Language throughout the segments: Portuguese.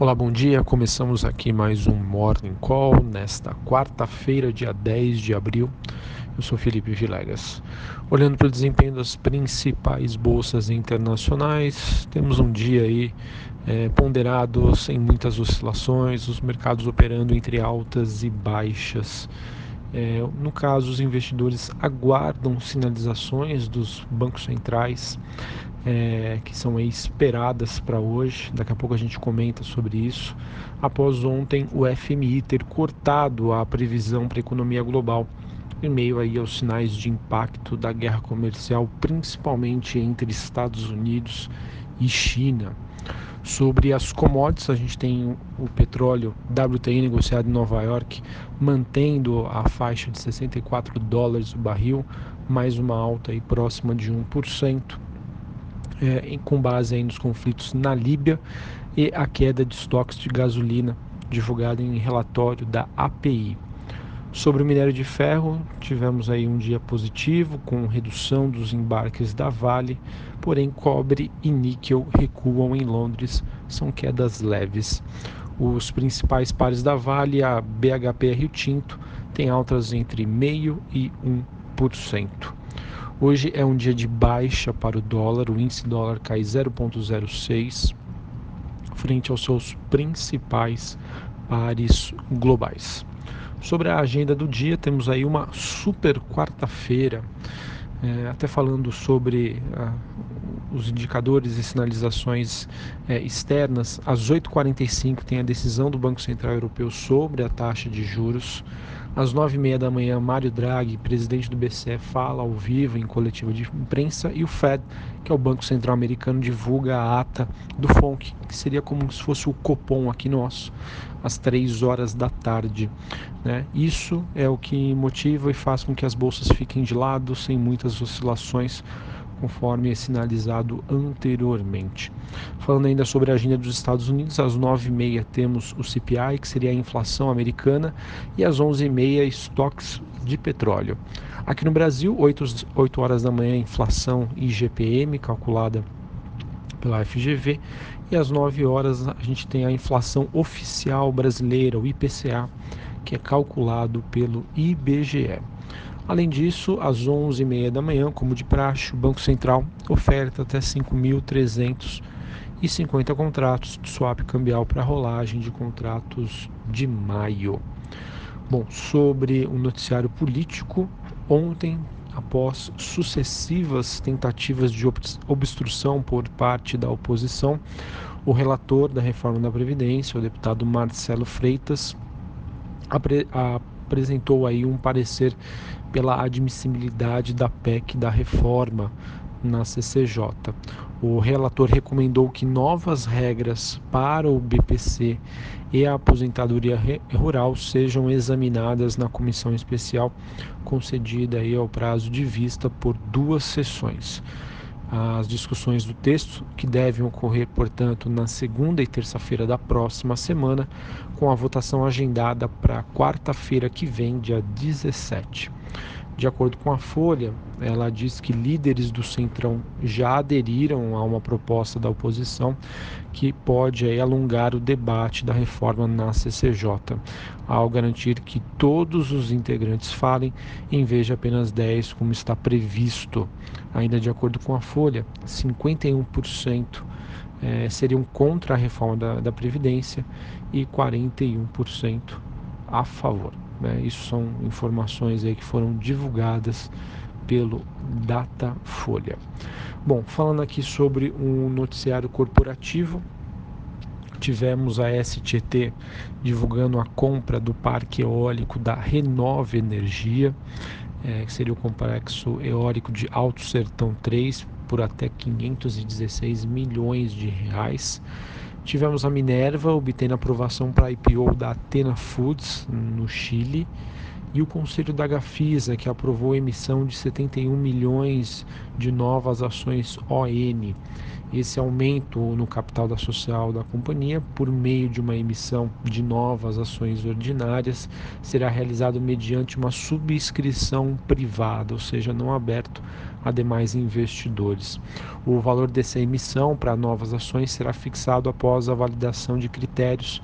Olá, bom dia. Começamos aqui mais um Morning Call nesta quarta-feira, dia 10 de abril. Eu sou Felipe Vilegas. Olhando para o desempenho das principais bolsas internacionais, temos um dia aí é, ponderado, sem muitas oscilações, os mercados operando entre altas e baixas. É, no caso, os investidores aguardam sinalizações dos bancos centrais é, que são esperadas para hoje. Daqui a pouco a gente comenta sobre isso. Após ontem o FMI ter cortado a previsão para a economia global em meio aí aos sinais de impacto da guerra comercial, principalmente entre Estados Unidos e China. Sobre as commodities, a gente tem o petróleo WTI negociado em Nova York, mantendo a faixa de 64 dólares o barril, mais uma alta aí próxima de 1% é, com base aí nos conflitos na Líbia e a queda de estoques de gasolina divulgada em relatório da API. Sobre o minério de ferro, tivemos aí um dia positivo com redução dos embarques da Vale, porém cobre e níquel recuam em Londres, são quedas leves. Os principais pares da Vale, a BHP Rio Tinto, tem altas entre 0,5% e 1%. Hoje é um dia de baixa para o dólar, o índice dólar cai 0,06 frente aos seus principais pares globais. Sobre a agenda do dia, temos aí uma super quarta-feira, é, até falando sobre ah, os indicadores e sinalizações é, externas. Às 8h45 tem a decisão do Banco Central Europeu sobre a taxa de juros. Às nove e meia da manhã, Mário Draghi, presidente do BCE, fala ao vivo em coletiva de imprensa e o Fed, que é o Banco Central Americano, divulga a ata do FONC, que seria como se fosse o Copom aqui nosso, às três horas da tarde. Né? Isso é o que motiva e faz com que as bolsas fiquem de lado, sem muitas oscilações conforme é sinalizado anteriormente. Falando ainda sobre a agenda dos Estados Unidos, às 9h30 temos o CPI, que seria a inflação americana, e às 11h30 estoques de petróleo. Aqui no Brasil, 8, 8 horas da manhã, inflação IGPM, calculada pela FGV, e às 9 horas a gente tem a inflação oficial brasileira, o IPCA, que é calculado pelo IBGE. Além disso, às 11h30 da manhã, como de praxe, o Banco Central oferta até 5.350 contratos de swap cambial para rolagem de contratos de maio. Bom, sobre o noticiário político, ontem, após sucessivas tentativas de obstrução por parte da oposição, o relator da reforma da Previdência, o deputado Marcelo Freitas, apresentou aí um parecer pela admissibilidade da PEC da reforma na CCJ. O relator recomendou que novas regras para o BPC e a aposentadoria rural sejam examinadas na comissão especial concedida aí ao prazo de vista por duas sessões as discussões do texto, que devem ocorrer, portanto, na segunda e terça-feira da próxima semana, com a votação agendada para quarta-feira que vem, dia 17. De acordo com a Folha, ela diz que líderes do Centrão já aderiram a uma proposta da oposição que pode aí, alongar o debate da reforma na CCJ, ao garantir que todos os integrantes falem em vez de apenas 10, como está previsto. Ainda de acordo com a Folha, 51% é, eh, seriam contra a reforma da, da Previdência e 41% a favor. Né? Isso são informações aí que foram divulgadas pelo Datafolha. Bom, falando aqui sobre um noticiário corporativo, tivemos a STT divulgando a compra do parque eólico da Renove Energia, é, que seria o complexo eólico de Alto Sertão 3, por até 516 milhões de reais. Tivemos a Minerva obtendo aprovação para a IPO da Atena Foods no Chile e o Conselho da Gafisa, que aprovou a emissão de 71 milhões de novas ações ON. Esse aumento no capital da social da companhia, por meio de uma emissão de novas ações ordinárias, será realizado mediante uma subscrição privada, ou seja, não aberto a demais investidores. O valor dessa emissão para novas ações será fixado após a validação de critérios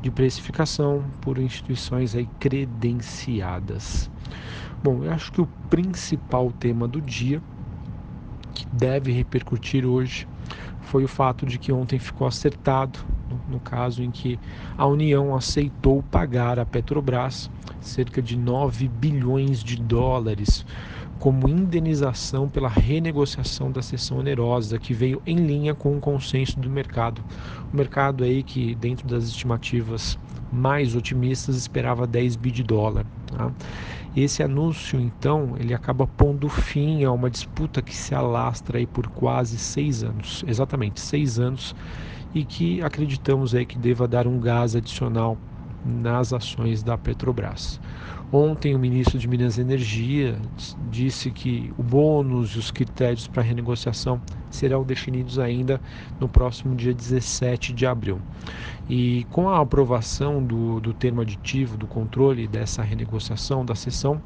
de precificação por instituições aí credenciadas. Bom, eu acho que o principal tema do dia que deve repercutir hoje foi o fato de que ontem ficou acertado, no, caso em que a União aceitou pagar à Petrobras cerca de 9 bilhões de dólares como indenização pela renegociação da sessão onerosa, que veio em linha com o consenso do mercado. O mercado aí que, dentro das estimativas mais otimistas, esperava 10 bi de dólar. Tá? Esse anúncio, então, ele acaba pondo fim a uma disputa que se alastra aí por quase seis anos, exatamente seis anos, e que acreditamos aí que deva dar um gás adicional nas ações da Petrobras. Ontem, o ministro de Minas e Energia disse que o bônus e os critérios para renegociação serão definidos ainda no próximo dia 17 de abril. E com a aprovação do, do termo aditivo do controle dessa renegociação da sessão,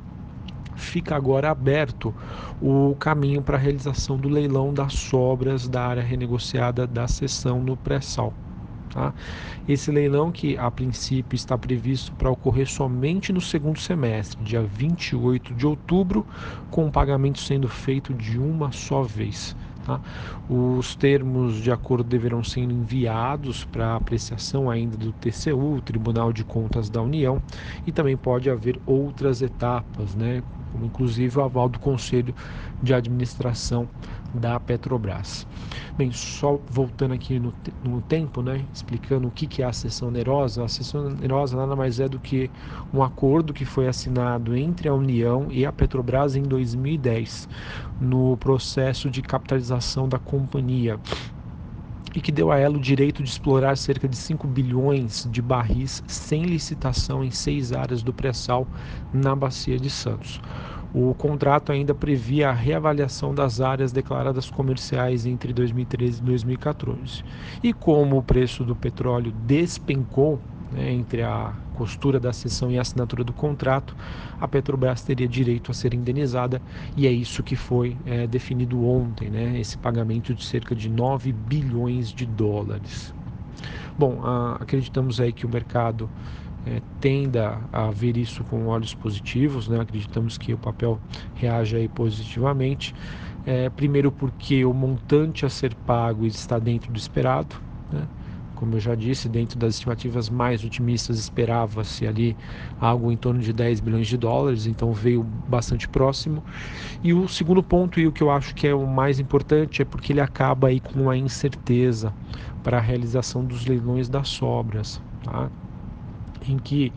fica agora aberto o caminho para a realização do leilão das sobras da área renegociada da sessão no pré-sal. Tá? Esse leilão que a princípio está previsto para ocorrer somente no segundo semestre, dia 28 de outubro, com o pagamento sendo feito de uma só vez. Tá? Os termos de acordo deverão ser enviados para apreciação ainda do TCU, Tribunal de Contas da União, e também pode haver outras etapas, né? Como inclusive o aval do Conselho de Administração da Petrobras. Bem, só voltando aqui no, no tempo, né, explicando o que, que é a sessão onerosa, a sessão onerosa nada mais é do que um acordo que foi assinado entre a União e a Petrobras em 2010, no processo de capitalização da companhia e que deu a ela o direito de explorar cerca de 5 bilhões de barris sem licitação em seis áreas do pré-sal na Bacia de Santos. O contrato ainda previa a reavaliação das áreas declaradas comerciais entre 2013 e 2014. E como o preço do petróleo despencou né, entre a costura da sessão e a assinatura do contrato, a Petrobras teria direito a ser indenizada e é isso que foi é, definido ontem, né, esse pagamento de cerca de 9 bilhões de dólares. Bom, a, acreditamos aí que o mercado é, tenda a ver isso com olhos positivos, né? acreditamos que o papel reage aí positivamente. É, primeiro porque o montante a ser pago está dentro do esperado, né? Como eu já disse, dentro das estimativas mais otimistas esperava-se ali algo em torno de 10 bilhões de dólares, então veio bastante próximo. E o segundo ponto, e o que eu acho que é o mais importante, é porque ele acaba aí com uma incerteza para a realização dos leilões das sobras. Tá? em que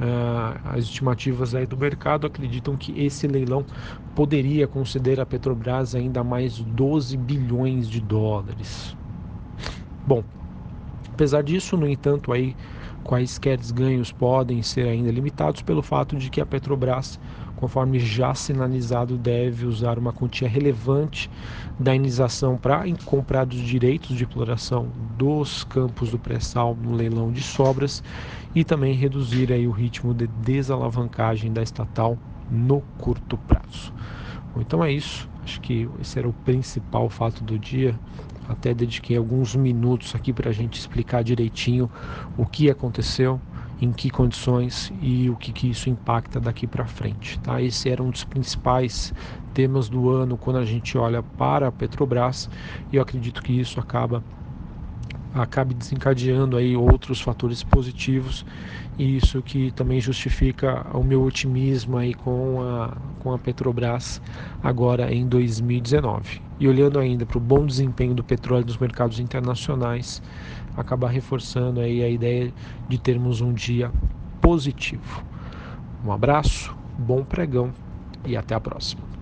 uh, as estimativas aí do mercado acreditam que esse leilão poderia conceder à Petrobras ainda mais 12 bilhões de dólares. Bom, apesar disso, no entanto, aí quaisquer ganhos podem ser ainda limitados pelo fato de que a Petrobras conforme já sinalizado, deve usar uma quantia relevante da indenização para comprar os direitos de exploração dos campos do pré-sal no leilão de sobras e também reduzir aí o ritmo de desalavancagem da estatal no curto prazo. Bom, então é isso. Acho que esse era o principal fato do dia. Até dediquei alguns minutos aqui para a gente explicar direitinho o que aconteceu em que condições e o que, que isso impacta daqui para frente. Tá? Esse era um dos principais temas do ano quando a gente olha para a Petrobras e eu acredito que isso acaba acabe desencadeando aí outros fatores positivos e isso que também justifica o meu otimismo aí com a, com a Petrobras agora em 2019. E olhando ainda para o bom desempenho do petróleo nos mercados internacionais, acabar reforçando aí a ideia de termos um dia positivo. Um abraço, bom pregão e até a próxima.